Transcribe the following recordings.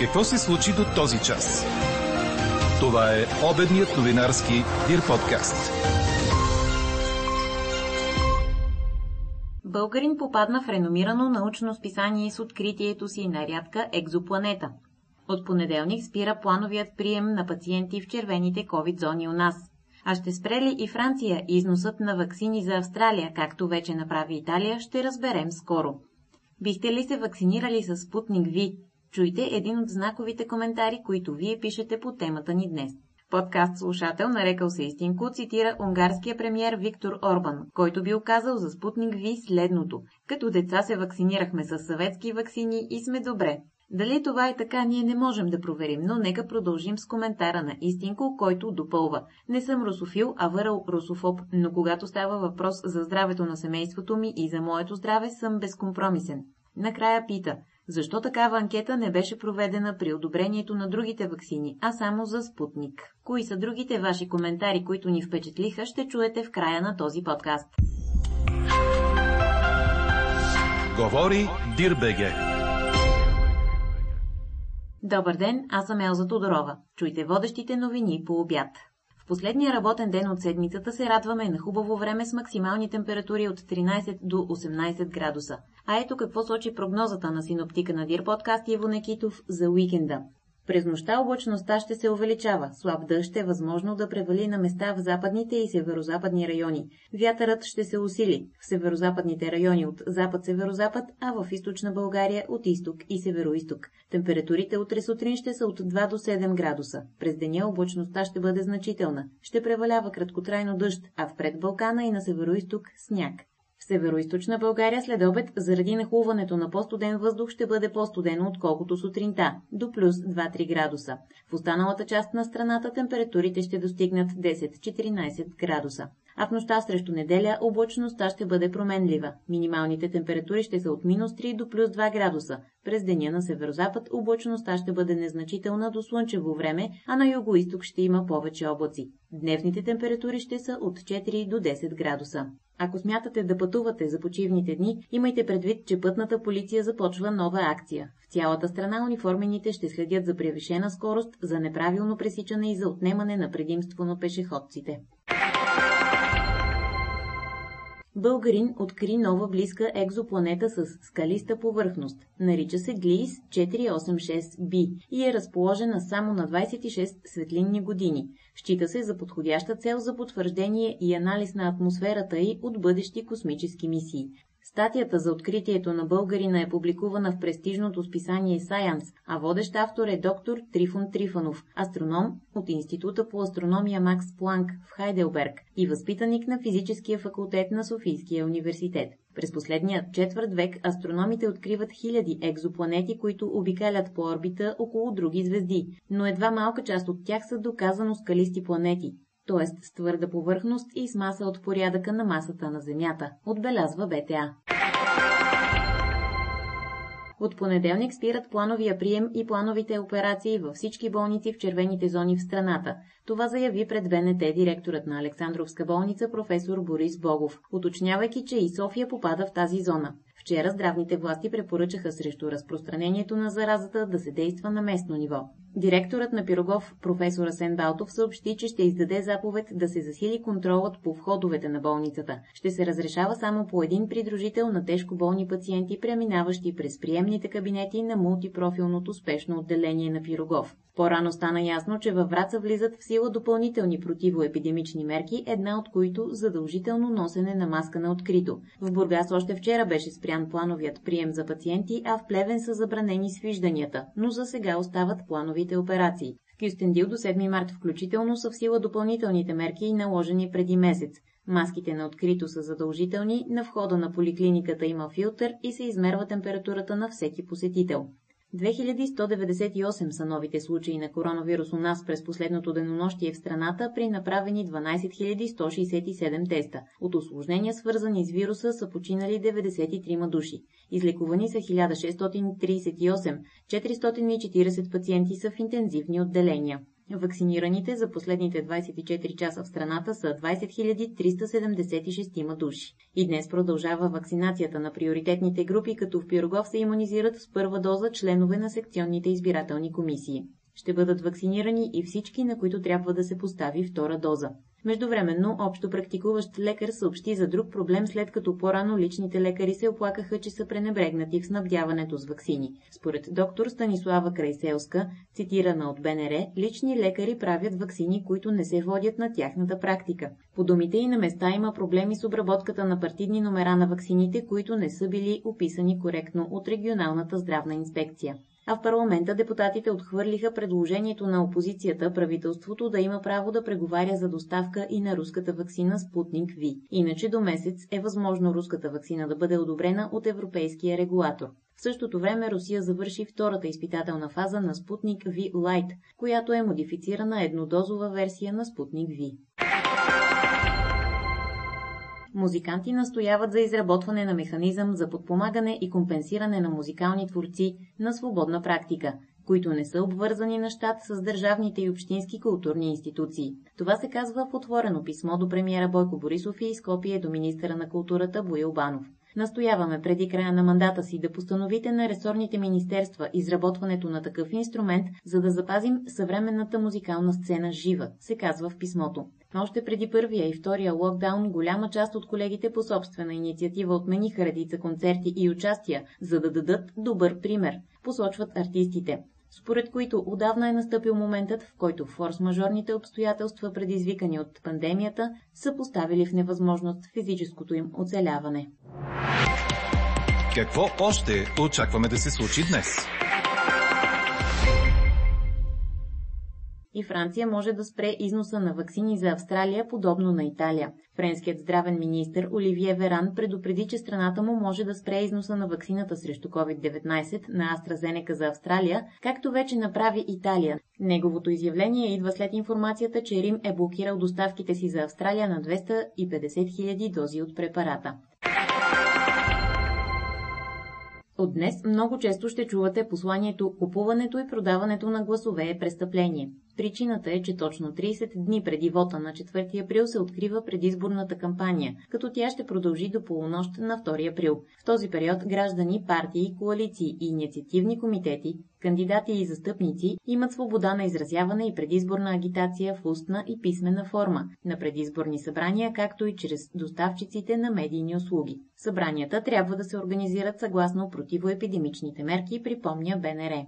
Какво се случи до този час? Това е обедният новинарски Дир подкаст. Българин попадна в реномирано научно списание с откритието си на рядка екзопланета. От понеделник спира плановият прием на пациенти в червените COVID зони у нас. А ще спре ли и Франция износът на вакцини за Австралия, както вече направи Италия, ще разберем скоро. Бихте ли се вакцинирали с Спутник Ви? Чуйте един от знаковите коментари, които вие пишете по темата ни днес. Подкаст слушател, нарекал се истинко, цитира унгарския премьер Виктор Орбан, който би оказал за Спутник Ви следното. Като деца се вакцинирахме с съветски вакцини и сме добре. Дали това е така, ние не можем да проверим, но нека продължим с коментара на Истинко, който допълва. Не съм русофил, а върл русофоб, но когато става въпрос за здравето на семейството ми и за моето здраве, съм безкомпромисен. Накрая пита, защо такава анкета не беше проведена при одобрението на другите вакцини, а само за Спутник? Кои са другите ваши коментари, които ни впечатлиха, ще чуете в края на този подкаст. Говори Дирбеге. Добър ден, аз съм Елза Тодорова. Чуйте водещите новини по обяд. Последния работен ден от седмицата се радваме на хубаво време с максимални температури от 13 до 18 градуса. А ето какво сочи прогнозата на синоптика на Дир подкаст Иво Некитов за уикенда. През нощта облачността ще се увеличава, слаб дъжд е възможно да превали на места в западните и северо-западни райони. Вятърът ще се усили в северо-западните райони от запад-северо-запад, а в източна България от изток и северо-исток. Температурите утре сутрин ще са от 2 до 7 градуса. През деня облачността ще бъде значителна. Ще превалява краткотрайно дъжд, а в пред Балкана и на северо-исток сняг. Североизточна България след обед, заради нахлуването на по-студен въздух, ще бъде по-студено, отколкото сутринта, до плюс 2-3 градуса. В останалата част на страната температурите ще достигнат 10-14 градуса. А в нощта срещу неделя облачността ще бъде променлива. Минималните температури ще са от минус 3 до плюс 2 градуса. През деня на северозапад облачността ще бъде незначителна до слънчево време, а на юго-исток ще има повече облаци. Дневните температури ще са от 4 до 10 градуса. Ако смятате да пътувате за почивните дни, имайте предвид, че пътната полиция започва нова акция. В цялата страна униформените ще следят за превишена скорост, за неправилно пресичане и за отнемане на предимство на пешеходците. Българин откри нова близка екзопланета с скалиста повърхност. Нарича се Глис 486b и е разположена само на 26 светлинни години. Счита се за подходяща цел за потвърждение и анализ на атмосферата й от бъдещи космически мисии. Статията за откритието на българина е публикувана в престижното списание Science, а водещ автор е доктор Трифон Трифанов, астроном от Института по астрономия Макс Планк в Хайделберг и възпитаник на физическия факултет на Софийския университет. През последния четвърт век астрономите откриват хиляди екзопланети, които обикалят по орбита около други звезди, но едва малка част от тях са доказано скалисти планети т.е. с твърда повърхност и с маса от порядъка на масата на Земята, отбелязва БТА. От понеделник спират плановия прием и плановите операции във всички болници в червените зони в страната. Това заяви пред БНТ директорът на Александровска болница професор Борис Богов, уточнявайки, че и София попада в тази зона. Вчера здравните власти препоръчаха срещу разпространението на заразата да се действа на местно ниво. Директорът на Пирогов, професор Асен Балтов, съобщи, че ще издаде заповед да се засили контролът по входовете на болницата. Ще се разрешава само по един придружител на тежко болни пациенти, преминаващи през приемните кабинети на мултипрофилното спешно отделение на Пирогов. По-рано стана ясно, че във Враца влизат в сила допълнителни противоепидемични мерки, една от които задължително носене на маска на открито. В Бургас още вчера беше спрян плановият прием за пациенти, а в Плевен са забранени свижданията, но за сега остават плановите операции. В Кюстендил до 7 март включително са в сила допълнителните мерки, наложени преди месец. Маските на открито са задължителни, на входа на поликлиниката има филтър и се измерва температурата на всеки посетител. 2198 са новите случаи на коронавирус у нас през последното денонощие в страната при направени 12 167 теста. От осложнения свързани с вируса са починали 93 души. Излекувани са 1638, 440 пациенти са в интензивни отделения. Вакцинираните за последните 24 часа в страната са 20 376 души. И днес продължава вакцинацията на приоритетните групи, като в Пирогов се иммунизират с първа доза членове на секционните избирателни комисии. Ще бъдат вакцинирани и всички, на които трябва да се постави втора доза. Междувременно, общо практикуващ лекар съобщи за друг проблем, след като по-рано личните лекари се оплакаха, че са пренебрегнати в снабдяването с вакцини. Според доктор Станислава Крайселска, цитирана от БНР, лични лекари правят вакцини, които не се водят на тяхната практика. По думите и на места има проблеми с обработката на партидни номера на вакцините, които не са били описани коректно от регионалната здравна инспекция а в парламента депутатите отхвърлиха предложението на опозицията правителството да има право да преговаря за доставка и на руската вакцина Спутник Ви. Иначе до месец е възможно руската вакцина да бъде одобрена от европейския регулатор. В същото време Русия завърши втората изпитателна фаза на Спутник V Lite, която е модифицирана еднодозова версия на Спутник V. Музиканти настояват за изработване на механизъм за подпомагане и компенсиране на музикални творци на свободна практика, които не са обвързани на щат с държавните и общински културни институции. Това се казва в отворено писмо до премиера Бойко Борисов и изкопие до министъра на културата Боил Банов. Настояваме преди края на мандата си да постановите на ресорните министерства изработването на такъв инструмент, за да запазим съвременната музикална сцена жива, се казва в писмото. Още преди първия и втория локдаун голяма част от колегите по собствена инициатива отмениха редица концерти и участия, за да дадат добър пример, посочват артистите според които отдавна е настъпил моментът, в който форс-мажорните обстоятелства, предизвикани от пандемията, са поставили в невъзможност физическото им оцеляване. Какво още очакваме да се случи днес? И Франция може да спре износа на вакцини за Австралия, подобно на Италия. Френският здравен министр Оливие Веран предупреди, че страната му може да спре износа на вакцината срещу COVID-19 на AstraZeneca за Австралия, както вече направи Италия. Неговото изявление идва след информацията, че Рим е блокирал доставките си за Австралия на 250 000 дози от препарата. От днес много често ще чувате посланието «Купуването и продаването на гласове е престъпление». Причината е, че точно 30 дни преди вота на 4 април се открива предизборната кампания, като тя ще продължи до полунощ на 2 април. В този период граждани, партии, коалиции и инициативни комитети, кандидати и застъпници имат свобода на изразяване и предизборна агитация в устна и писмена форма, на предизборни събрания, както и чрез доставчиците на медийни услуги. Събранията трябва да се организират съгласно противоепидемичните мерки, припомня БНР.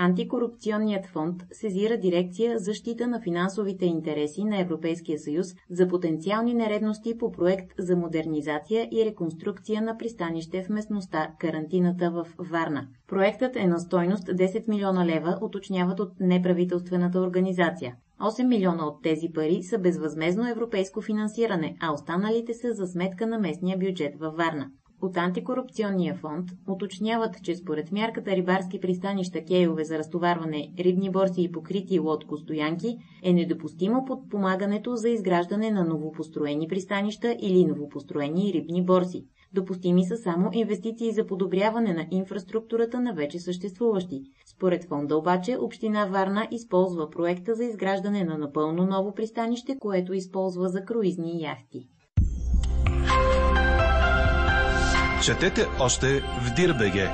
Антикорупционният фонд сезира дирекция защита на финансовите интереси на Европейския съюз за потенциални нередности по проект за модернизация и реконструкция на пристанище в местността Карантината в Варна. Проектът е на стойност 10 милиона лева, уточняват от неправителствената организация. 8 милиона от тези пари са безвъзмезно европейско финансиране, а останалите са за сметка на местния бюджет във Варна. От антикорупционния фонд уточняват, че според мярката рибарски пристанища кейове за разтоварване, рибни борси и покрити лодко-стоянки е недопустимо подпомагането за изграждане на новопостроени пристанища или новопостроени рибни борси. Допустими са само инвестиции за подобряване на инфраструктурата на вече съществуващи. Според фонда обаче, Община Варна използва проекта за изграждане на напълно ново пристанище, което използва за круизни яхти. Четете още в Дирбеге.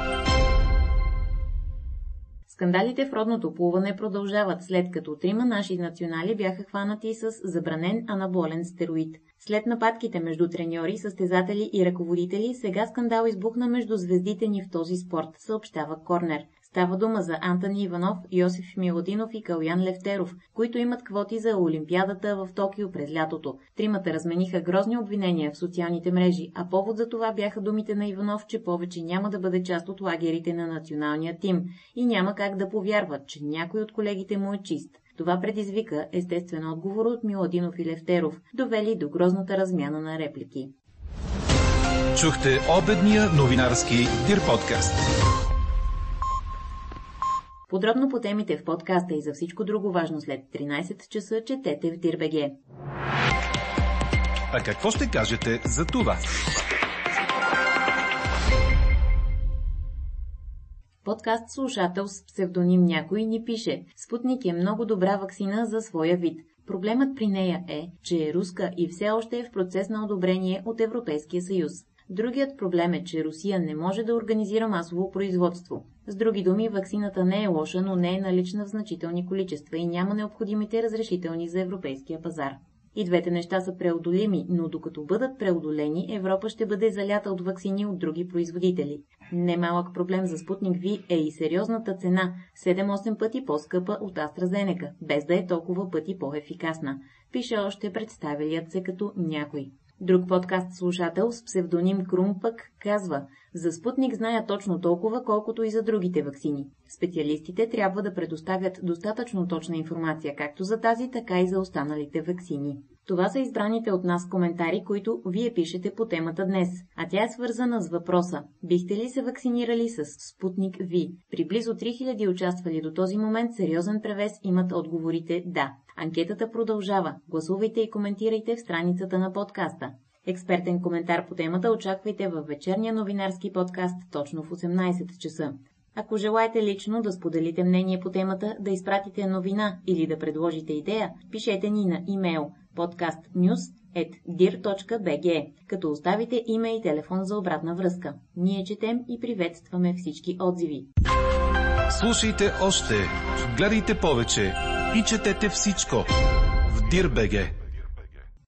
Скандалите в родното плуване продължават, след като трима наши национали бяха хванати с забранен анаболен стероид. След нападките между треньори, състезатели и ръководители, сега скандал избухна между звездите ни в този спорт, съобщава Корнер. Става дума за Антони Иванов, Йосиф Милодинов и Калян Левтеров, които имат квоти за Олимпиадата в Токио през лятото. Тримата размениха грозни обвинения в социалните мрежи, а повод за това бяха думите на Иванов, че повече няма да бъде част от лагерите на националния тим и няма как да повярват, че някой от колегите му е чист. Това предизвика естествен отговор от Миладинов и Левтеров, довели до грозната размяна на реплики. Чухте обедния новинарски Дир подкаст. Подробно по темите в подкаста и за всичко друго важно след 13 часа четете в Дирбеге. А какво ще кажете за това? Подкаст слушател с псевдоним някой ни пише Спутник е много добра вакцина за своя вид. Проблемът при нея е, че е руска и все още е в процес на одобрение от Европейския съюз. Другият проблем е, че Русия не може да организира масово производство. С други думи, ваксината не е лоша, но не е налична в значителни количества и няма необходимите разрешителни за европейския пазар. И двете неща са преодолими, но докато бъдат преодолени, Европа ще бъде залята от вакцини от други производители. Немалък проблем за Спутник Ви е и сериозната цена – 7-8 пъти по-скъпа от AstraZeneca, без да е толкова пъти по-ефикасна, пише още представилият се като някой. Друг подкаст слушател с псевдоним Крум пък казва, за Спутник зная точно толкова, колкото и за другите вакцини. Специалистите трябва да предоставят достатъчно точна информация, както за тази, така и за останалите вакцини. Това са избраните от нас коментари, които вие пишете по темата днес, а тя е свързана с въпроса Бихте ли се вакцинирали с Спутник Ви? При близо 3000 участвали до този момент сериозен превес имат отговорите да. Анкетата продължава. Гласувайте и коментирайте в страницата на подкаста. Експертен коментар по темата очаквайте във вечерния новинарски подкаст точно в 18 часа. Ако желаете лично да споделите мнение по темата, да изпратите новина или да предложите идея, пишете ни на имейл podcastnews.dir.bg, като оставите име и телефон за обратна връзка. Ние четем и приветстваме всички отзиви. Слушайте още, гледайте повече и четете всичко в Дирбеге.